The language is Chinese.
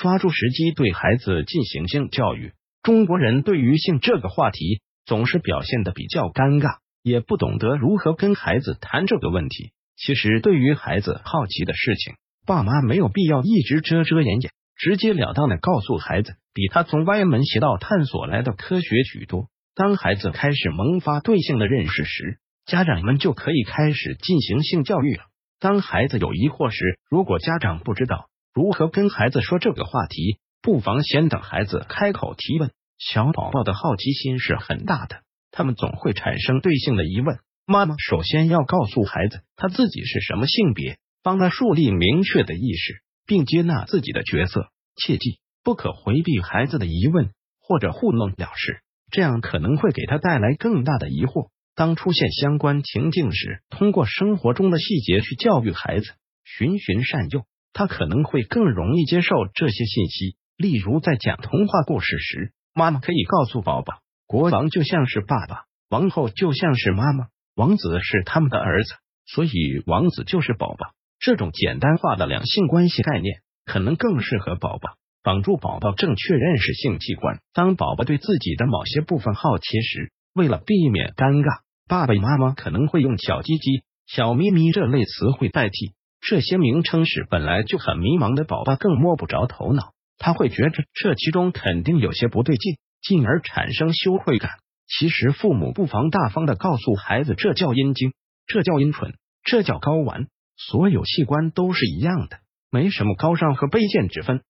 抓住时机对孩子进行性教育。中国人对于性这个话题总是表现的比较尴尬，也不懂得如何跟孩子谈这个问题。其实，对于孩子好奇的事情，爸妈没有必要一直遮遮掩掩，直截了当的告诉孩子，比他从歪门邪道探索来的科学许多。当孩子开始萌发对性的认识时，家长们就可以开始进行性教育了。当孩子有疑惑时，如果家长不知道如何跟孩子说这个话题，不妨先等孩子开口提问。小宝宝的好奇心是很大的，他们总会产生对性的疑问。妈妈首先要告诉孩子他自己是什么性别，帮他树立明确的意识，并接纳自己的角色。切记不可回避孩子的疑问或者糊弄了事，这样可能会给他带来更大的疑惑。当出现相关情境时，通过生活中的细节去教育孩子，循循善诱，他可能会更容易接受这些信息。例如，在讲童话故事时，妈妈可以告诉宝宝，国王就像是爸爸，王后就像是妈妈，王子是他们的儿子，所以王子就是宝宝。这种简单化的两性关系概念，可能更适合宝宝，帮助宝宝正确认识性器官。当宝宝对自己的某些部分好奇时，为了避免尴尬，爸爸妈妈可能会用“小鸡鸡”“小咪咪”这类词汇代替。这些名称使本来就很迷茫的宝宝更摸不着头脑，他会觉着这其中肯定有些不对劲，进而产生羞愧感。其实，父母不妨大方的告诉孩子：“这叫阴茎，这叫阴唇，这叫睾丸，所有器官都是一样的，没什么高尚和卑贱之分。”